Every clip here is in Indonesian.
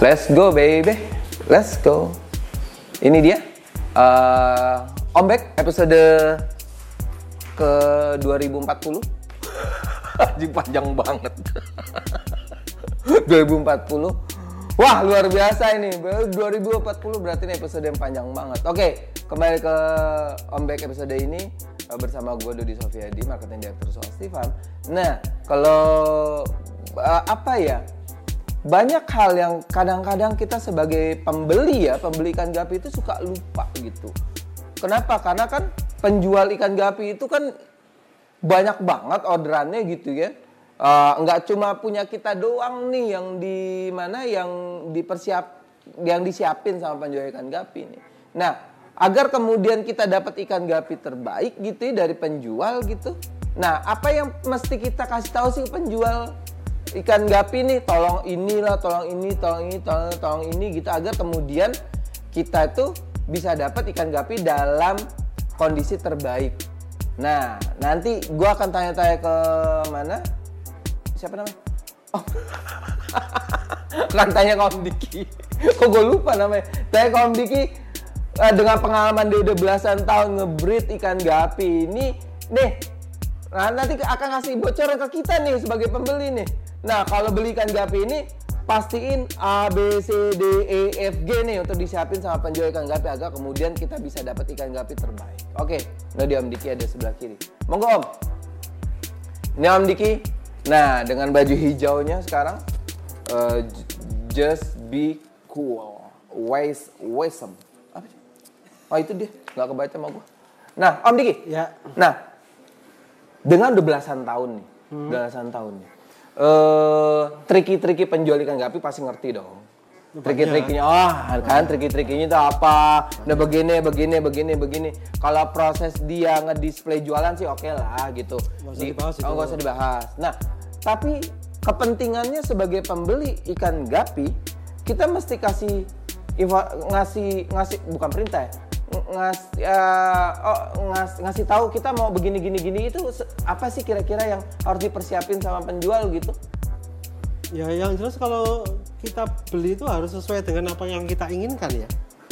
Let's go baby, let's go. Ini dia uh, Ombek episode ke 2040. Anjing panjang banget. 2040. Wah luar biasa ini 2040 berarti ini episode yang panjang banget Oke kembali ke Ombek episode ini uh, bersama gue Dodi Sofiadi marketing director Soal Nah kalau uh, apa ya banyak hal yang kadang-kadang kita sebagai pembeli ya pembeli ikan gapi itu suka lupa gitu Kenapa? Karena kan penjual ikan gapi itu kan banyak banget orderannya gitu ya uh, nggak cuma punya kita doang nih yang di mana yang dipersiap yang disiapin sama penjual ikan gapi nih. Nah, agar kemudian kita dapat ikan gapi terbaik gitu ya dari penjual gitu. Nah, apa yang mesti kita kasih tahu sih penjual ikan gapi nih? Tolong inilah, tolong ini, tolong ini, tolong tolong ini gitu agar kemudian kita tuh bisa dapat ikan gapi dalam kondisi terbaik. Nah, nanti gua akan tanya-tanya ke mana? siapa namanya? Oh. kan tanya ke Om Diki. Kok gue lupa namanya? Tanya Om Diki eh, dengan pengalaman dia udah belasan tahun ngebreed ikan gapi ini nih nah nanti akan ngasih bocoran ke kita nih sebagai pembeli nih nah kalau beli ikan gapi ini pastiin A, B, C, D, E, F, G nih untuk disiapin sama penjual ikan gapi agar kemudian kita bisa dapat ikan gapi terbaik. Oke, nah di Om Diki ada sebelah kiri. Monggo Om. Ini Om Diki, Nah, dengan baju hijaunya sekarang uh, just be cool. Wise wisdom. Apa sih? Oh, itu dia. Nggak kebaca sama gua. Nah, Om Diki. Ya. Nah, dengan udah belasan tahun nih. Hmm. Belasan tahun nih. Uh, triki-triki penjual ikan gapi pasti ngerti dong. Triki-trikinya, oh kan triki-trikinya itu apa? Nah begini, begini, begini, begini. Kalau proses dia ngedisplay jualan sih oke okay lah gitu. Gak usah dibahas oh, gak usah dibahas. Nah, tapi kepentingannya sebagai pembeli ikan gapi, kita mesti kasih info, ngasih ngasih bukan perintah ya, ngas, uh, oh, ngas, ngasih tahu kita mau begini gini gini itu apa sih kira-kira yang harus dipersiapin sama penjual gitu? Ya yang jelas kalau kita beli itu harus sesuai dengan apa yang kita inginkan ya.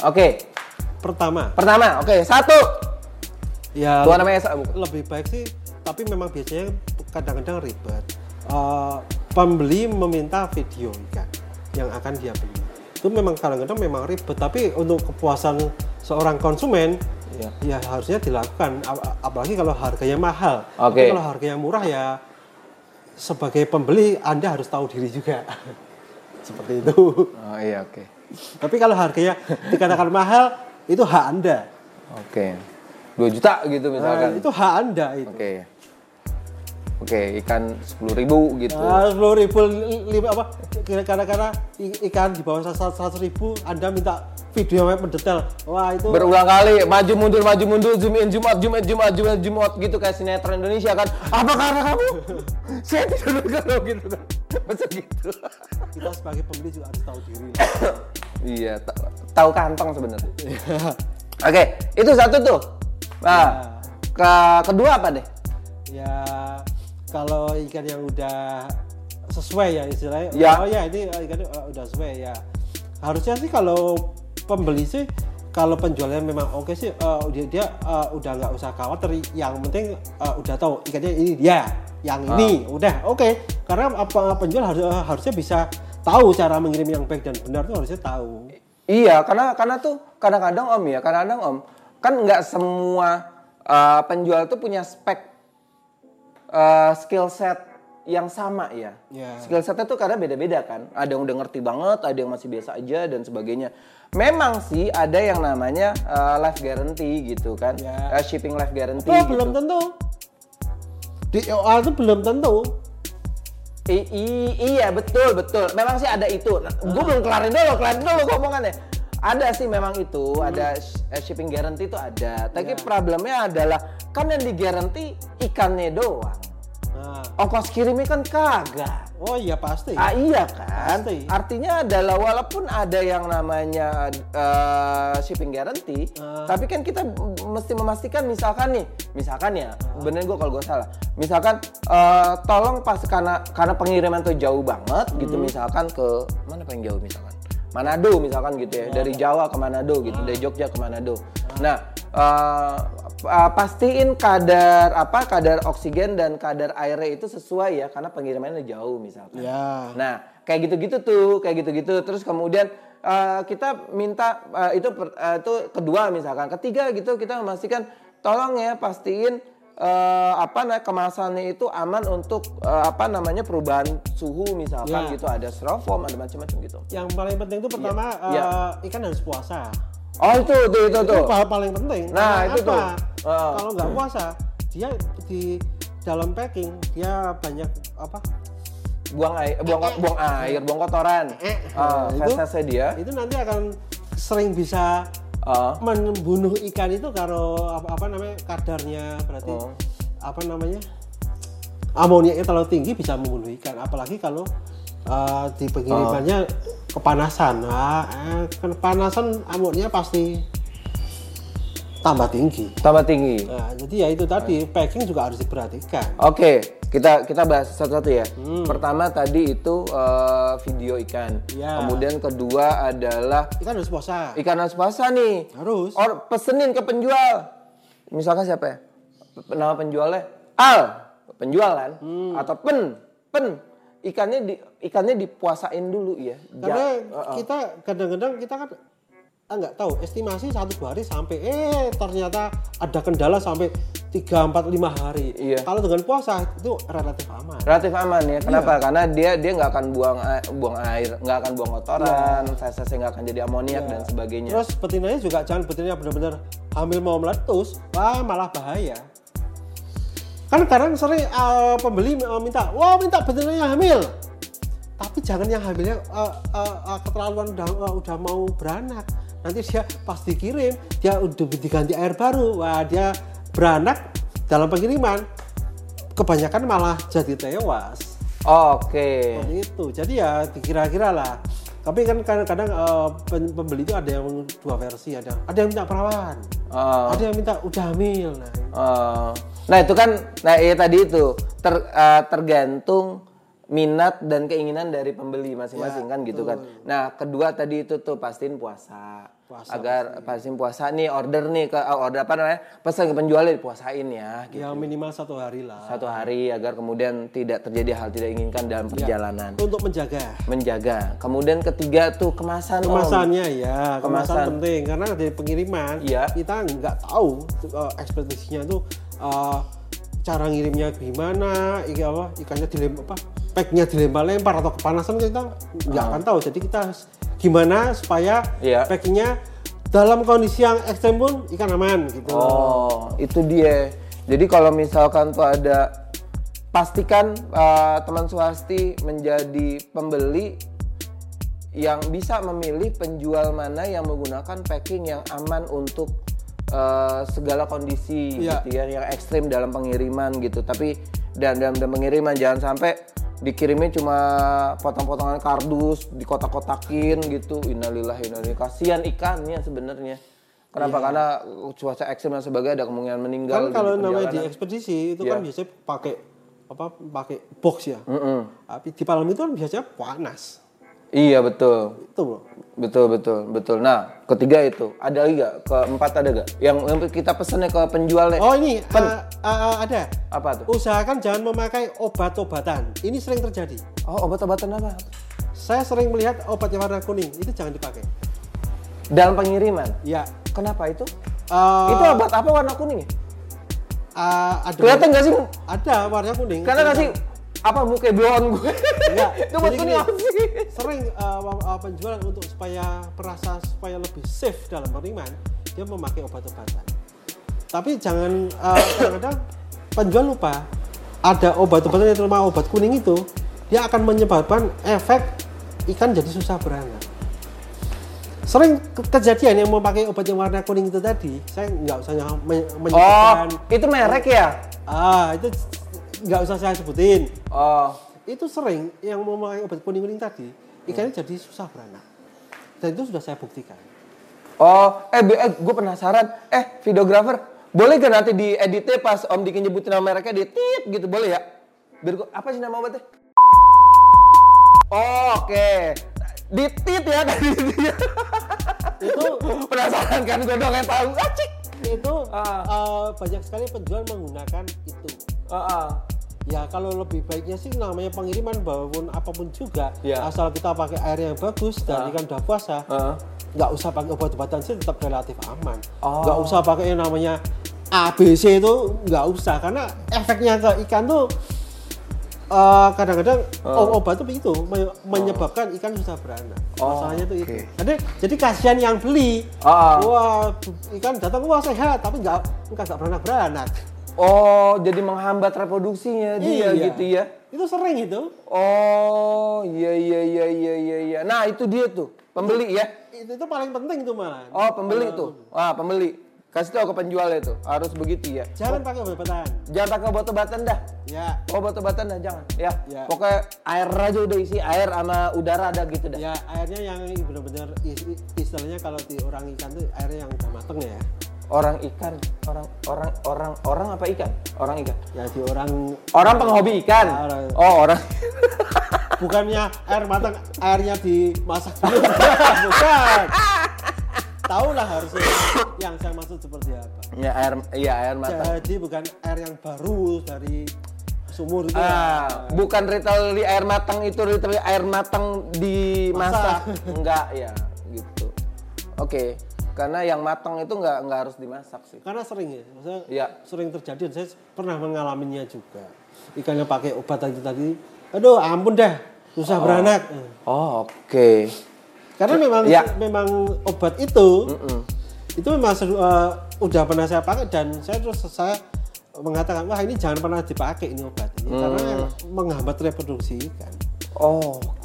Oke. Okay. Pertama. Pertama, oke okay. satu. Ya. Tuan namanya lebih baik sih, tapi memang biasanya kadang-kadang ribet. Uh, pembeli meminta video ikan yang akan dia beli. Itu memang kadang-kadang memang ribet, tapi untuk kepuasan seorang konsumen ya, ya harusnya dilakukan. Apalagi kalau harganya mahal. Okay. Kalau harganya murah ya sebagai pembeli Anda harus tahu diri juga. Seperti itu. Oh iya oke. Okay. Tapi kalau harganya dikatakan mahal itu hak Anda. Oke. Okay. 2 juta gitu misalkan. Nah, itu hak Anda itu. Oke. Okay. Oke, okay, ikan sepuluh ribu gitu. Nah, sepuluh ribu, lima apa? Karena-karena ikan di bawah seratus ribu, Anda minta video yang mendetail. Wah itu. Berulang kali, maju mundur, maju mundur, zoom in, zoom out, zoom in, zoom out, zoom in, zoom out gitu kayak sinetron Indonesia kan. Apa karena kamu? Saya tidak kalau gitu kan. Masa gitu. Kita sebagai pembeli juga harus tahu diri. iya, tahu kantong sebenarnya. Oke, itu satu tuh. Nah, ya. ke kedua apa deh? Ya kalau ikan yang udah sesuai ya istilahnya ya. oh ya ini ikan uh, udah sesuai ya harusnya sih kalau pembeli sih kalau penjualnya memang oke okay sih uh, dia dia uh, udah nggak usah khawatir yang penting uh, udah tahu ikannya ini dia yang ah. ini udah oke okay. karena apa penjual harus uh, harusnya bisa tahu cara mengirim yang baik dan benar tuh harusnya tahu iya karena karena tuh kadang-kadang om ya kadang-kadang om kan nggak semua uh, penjual tuh punya spek uh, skill set yang sama ya. Yeah. Skill setnya tuh karena beda-beda kan. Ada yang udah ngerti banget, ada yang masih biasa aja dan sebagainya. Memang sih ada yang namanya uh, life guarantee gitu kan, yeah. uh, shipping life guarantee. Oh gitu. belum tentu. Di OA itu belum tentu. I, i, iya betul betul. Memang sih ada itu. Nah, gue belum kelarin dulu, kelarin dulu ngomongannya. Ada sih memang itu, hmm. ada shipping guarantee itu ada. Tapi yeah. problemnya adalah kan yang digaranti ikannya doang. Nah. Ongkos kirimnya kan kagak. Oh iya pasti. Ah iya kan. Pasti. Artinya adalah walaupun ada yang namanya uh, shipping guarantee, uh. tapi kan kita mesti memastikan misalkan nih, misalkan ya, uh. bener gue kalau gue salah. Misalkan uh, tolong pas karena karena pengiriman tuh jauh banget gitu, hmm. gitu misalkan ke mana paling jauh misalkan Manado misalkan gitu ya, dari Jawa ke Manado gitu, dari Jogja ke Manado. Nah, eh, uh, pastiin kadar apa kadar oksigen dan kadar airnya itu sesuai ya karena pengirimannya jauh misalkan. Ya. Nah, kayak gitu-gitu tuh, kayak gitu-gitu. Terus kemudian uh, kita minta uh, itu per- uh, itu kedua misalkan, ketiga gitu kita memastikan tolong ya pastiin uh, apa nah kemasannya itu aman untuk uh, apa namanya perubahan suhu misalkan Ya. gitu ada styrofoam ada macam-macam gitu. Yang paling penting itu pertama Iya. eh, ikan harus puasa. Oh itu itu itu tuh. Itu hal paling penting. Nah, Karena itu tuh. apa? Heeh. Kalau nggak puasa, dia di dalam packing dia banyak apa? Buang air, buang buang air, buang kotoran. Eh, Ah, itu- dia. Itu nanti akan sering bisa Ah. membunuh ikan itu kalau apa, apa namanya kadarnya berarti Oh. apa namanya amoniaknya terlalu tinggi bisa membunuh ikan. Apalagi kalau uh, di pengirimannya kepanasan. Nah eh, kepanasan amoniaknya pasti tambah tinggi. Tambah tinggi. nah, jadi ya itu tadi packing juga harus diperhatikan. Oke, kita kita bahas satu-satu ya. Hmm. Pertama tadi itu eh, video ikan. Ya. Kemudian kedua adalah ikan harus puasa ikan harus puasa nih. harus Or pesenin ke penjual. Misalkan siapa ya? Nama penjualnya Al, penjualan Hmm. atau Pen, Pen. Ikannya di ikannya dipuasain dulu ya. karena Ja- kita kadang-kadang kita kan ah, nggak tahu estimasi satu hari sampai eh ternyata ada kendala sampai tiga empat lima hari Iya. kalau dengan puasa itu relatif aman relatif aman ya. Kenapa? Iya. Karena dia dia nggak akan buang buang air, nggak akan buang kotoran, fesesnya nggak akan jadi amoniak dan sebagainya. terus betinanya juga jangan betinanya benar-benar hamil mau meletus wah malah bahaya kan kadang sering uh, pembeli uh, minta wah minta betinanya hamil tapi jangan yang hamilnya uh, uh, uh, keterlaluan udah uh, udah mau beranak nanti dia pas dikirim dia udah diganti air baru wah dia beranak dalam pengiriman kebanyakan malah jadi tewas Oke. seperti itu jadi ya dikira-kira lah tapi kan kadang-kadang uh, pen- pembeli itu ada yang dua versi ada ada yang minta perawan Oh. ada yang minta udah hamil nah Oh. Nah itu kan, nah iya tadi itu ter, eh, tergantung minat dan keinginan dari pembeli masing-masing Ya, kan gitu kan. Nah kedua tadi itu tuh pastiin puasa, Puasa, agar pastiin puasa nih order nih ke oh, order apa namanya pesan ke penjualnya dipuasain ya gitu. yang minimal satu hari lah satu hari agar kemudian tidak terjadi hal tidak inginkan Ya. dalam perjalanan untuk menjaga menjaga. Kemudian ketiga tuh kemasan Om. kemasannya ya kemasan, Kemasan. penting karena dari pengiriman Iya. kita nggak tahu uh, ekspedisinya tuh uh, cara ngirimnya gimana ikan apa ikannya dilempar apa packnya dilempar-lempar atau kepanasan kita nggak akan tahu jadi kita harus gimana supaya Iya. packingnya dalam kondisi yang ekstrem pun ikan aman gitu Oh, itu dia. Jadi kalau misalkan tuh ada pastikan uh, teman swasti menjadi pembeli yang bisa memilih penjual mana yang menggunakan packing yang aman untuk uh, segala kondisi Iya. gitu ya, yang ekstrim dalam pengiriman gitu. Tapi dan dalam, dalam pengiriman jangan sampai dikirimnya cuma potong-potongan kardus, dikotak-kotakin gitu. Innalillahi wa inna ilaihi Kasihan ikannya sebenarnya. Kenapa? Karena cuaca ekstrim dan sebagainya ada kemungkinan meninggal. Kan kalau namanya di ekspedisi itu Iya. kan biasanya pakai apa pakai box ya Mm-mm. tapi di Palembang itu kan biasanya panas Iya betul, itu loh betul betul betul. Nah ketiga itu ada lagi gak? Keempat ada gak? Yang, yang kita pesennya ke penjualnya? Oh ini uh, uh, ada. Apa tuh? Usahakan jangan memakai obat-obatan. Ini sering terjadi. Oh obat-obatan apa? Saya sering melihat obat yang warna kuning itu jangan dipakai. Dalam pengiriman. Ya. Kenapa itu? uh, itu obat apa warna kuning? ya? uh, ada. Kelihatan gak sih? Ada warna kuning. Karena gak sih? Apa muka blon gue? Enggak. itu apa sih? Sering uh, penjualan untuk supaya perasa supaya lebih safe dalam pengiriman dia memakai obat-obatan. Tapi jangan uh, kadang-kadang penjual lupa ada obat-obatan yang terutama obat kuning itu dia akan menyebabkan efek ikan jadi susah beranak. Sering ke- kejadian yang mau pakai obat yang warna kuning itu tadi, saya nggak usah nyam- men- Oh, menyebutkan. itu merek ya? Ah, itu nggak usah saya sebutin. Oh, Itu sering yang mau pakai obat kuning-kuning tadi, ikannya jadi susah beranak. Dan itu sudah saya buktikan. oh, eh, eh gue penasaran. Eh, videografer, boleh gak nanti di editnya pas Om Diki nyebutin nama mereknya dia tit gitu, boleh ya? Biar gua, apa sih nama obatnya? Oh, oke. Ditit ya tadi itu Penasaran kan gue dong yang tahu. Acik. itu Ah. eh, banyak sekali penjual menggunakan itu Heeh. ya kalau lebih baiknya sih namanya pengiriman walaupun apa pun juga Ya. asal kita pakai air yang bagus dan Ah. ikan udah puasa Heeh. nggak usah pakai obat-obatan sih tetap relatif aman Oh. nggak usah pakai yang namanya ABC itu nggak usah karena efeknya ke ikan tuh eh, kadang-kadang Oh. o- obat tuh begitu me- menyebabkan ikan susah beranak Oh, masalahnya tuh oke. itu jadi jadi kasihan yang beli Ah. wah ikan datang wah sehat tapi nggak nggak nggak beranak beranak Oh, jadi menghambat reproduksinya dia Iya. gitu ya. itu sering itu Oh, iya iya iya iya iya iya. Nah, itu dia tuh, pembeli ya. itu, itu paling penting itu malah Oh, pembeli tuh. Wah, pembeli. Kasih tahu ke penjualnya tuh, harus begitu ya. jangan pakai obat-obatan Jangan pakai obat-obatan dah. ya Oh, obat-obatan dah jangan. Ya. Ya. Pokoknya air aja udah isi air sama udara ada gitu dah. ya airnya yang benar-benar is- istilahnya kalau di orang ikan tuh airnya yang udah mateng ya Orang ikan, orang orang orang orang apa ikan? Orang ikan. ya di orang Orang penghobi ikan. Orang- Oh, orang. bukannya air matang airnya dimasak dulu bukan tahu lah harusnya yang saya maksud seperti apa ya air iya air mata. jadi bukan air yang baru dari sumur itu Ah, bukan literally air matang itu literally air matang dimasak. Enggak ya, gitu. Oke. Karena yang matang itu nggak nggak harus dimasak sih. karena sering ya maksudnya Iya. sering terjadi dan saya pernah mengalaminya juga ikan yang pakai obat tadi tadi aduh ampun dah susah beranak Oh, oke. karena memang Ya. memang obat itu Mm-mm. itu memang eh, udah pernah saya pakai dan saya terus saya mengatakan wah ini jangan pernah dipakai ini obat ini karena Hmm. yang menghambat reproduksi ikan Oh, oke.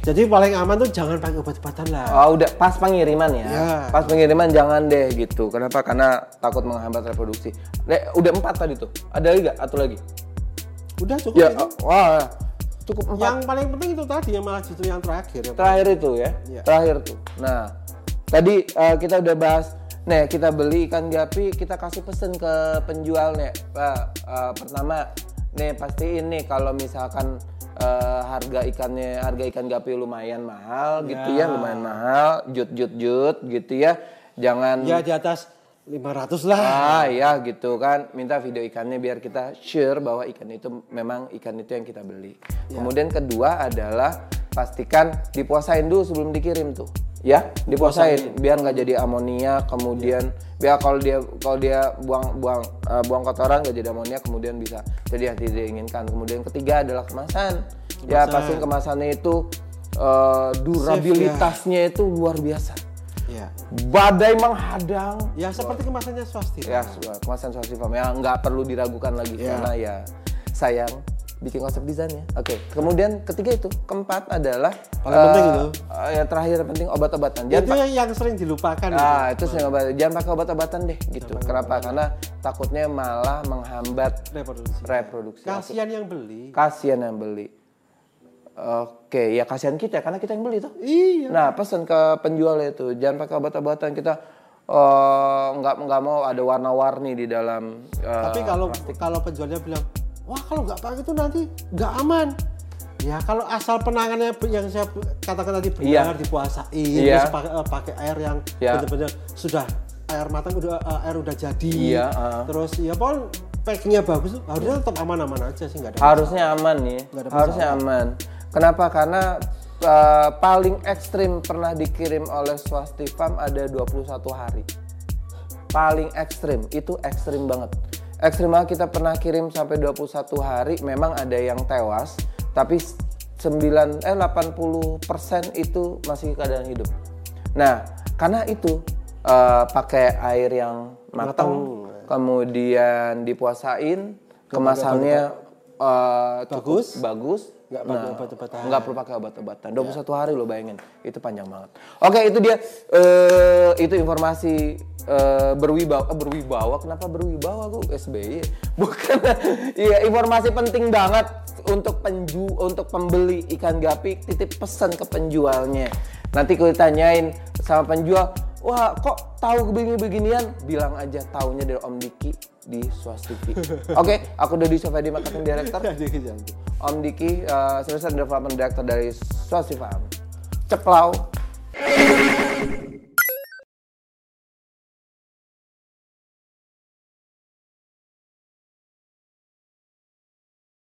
Jadi paling aman tuh jangan pakai obat-obatan lah Oh, udah pas pengiriman ya. Ya. Pas pengiriman jangan deh gitu. Kenapa? Karena takut menghambat reproduksi. Dek, udah empat tadi tuh. Ada lagi gak? Atau lagi? udah cukup Ya, itu wah, cukup empat. yang paling penting itu tadi yang malah justru yang terakhir ya Pak. terakhir itu ya Iya. terakhir tuh nah tadi eh, kita udah bahas nih kita beli ikan gapi kita kasih pesen ke penjual nih Pak, eh, pertama nih pastiin nih kalau misalkan eh, harga ikannya harga ikan gapi lumayan mahal gitu ya Ya. lumayan mahal jut jut jut gitu ya jangan ya di atas 500 lah Ah ya gitu kan minta video ikannya biar kita sure bahwa ikan itu memang ikan itu yang kita beli. Kemudian kedua adalah pastikan dipuasain dulu sebelum dikirim tuh. Ya, dipuasain biar nggak jadi amonia kemudian biar kalau dia kalau dia buang buang eh, buang kotoran nggak jadi amonia kemudian bisa jadi yang tidak diinginkan. Kemudian ketiga adalah kemasan. Ya, pastiin kemasannya itu eh, durabilitasnya itu luar biasa. ya Badai menghadang, ya seperti kemasannya swasti ya kemasan Swasti Farm ya nggak perlu diragukan lagi Ya. karena ya sayang bikin konsep desainnya. Oke, kemudian ketiga itu, keempat adalah Paling penting eh, itu. eh, ya terakhir penting obat-obatan. itu Jangan yang, yang sering dilupakan ah itu sering obat, jangan pakai obat-obatan deh gitu. Kenapa? Karena takutnya malah menghambat reproduksi reproduksi. kasihan yang beli Kasihan yang beli. Oke, ya kasihan kita karena kita yang beli tuh. iya Nah, pesan ke penjual itu jangan pakai obat-obatan kita eh, nggak nggak mau ada warna-warni di dalam. eh, Tapi kalau kalau penjualnya bilang, wah kalau nggak pakai itu nanti nggak aman. Ya kalau asal penangannya yang saya katakan tadi Iya. benar dipuasain, Iya. terus pakai eh, pakai air yang Iya. benar-benar sudah air matang udah eh, air udah jadi. Iya, ah. Terus ya pun packingnya bagus, harusnya tetap aman-aman aja sih nggak ada. harusnya aman nih, Nggak ada harusnya aman. Kenapa? Karena eh, paling ekstrim pernah dikirim oleh Swasti Farm ada 21 hari. Paling ekstrim, itu ekstrim banget. Ekstrim banget kita pernah kirim sampai 21 hari, memang ada yang tewas, tapi 9 eh 80% itu masih keadaan hidup. Nah, karena itu eh, pakai air yang matang, kemudian dipuasain, kemasannya cukup Bagus. bagus, Nggak pakai obat-obatan. nggak perlu pakai obat-obatan. 21 hari lo bayangin, itu panjang banget. Oke, itu dia eh itu informasi eh, berwibawa, eh, berwibawa. Kenapa berwibawa gue SBY? Bukan, iya informasi penting banget untuk penju, untuk pembeli ikan gapi. Titip pesan ke penjualnya. Nanti kalau ditanyain sama penjual, wah kok tahu begini-beginian? Bilang aja taunya dari Om Diki di Swas TV. Oke, aku Dodi Sofadi Marketing Director. Jadi gitu. Om Diki, uh, and Development Director dari Swasti Farm. Ceplau.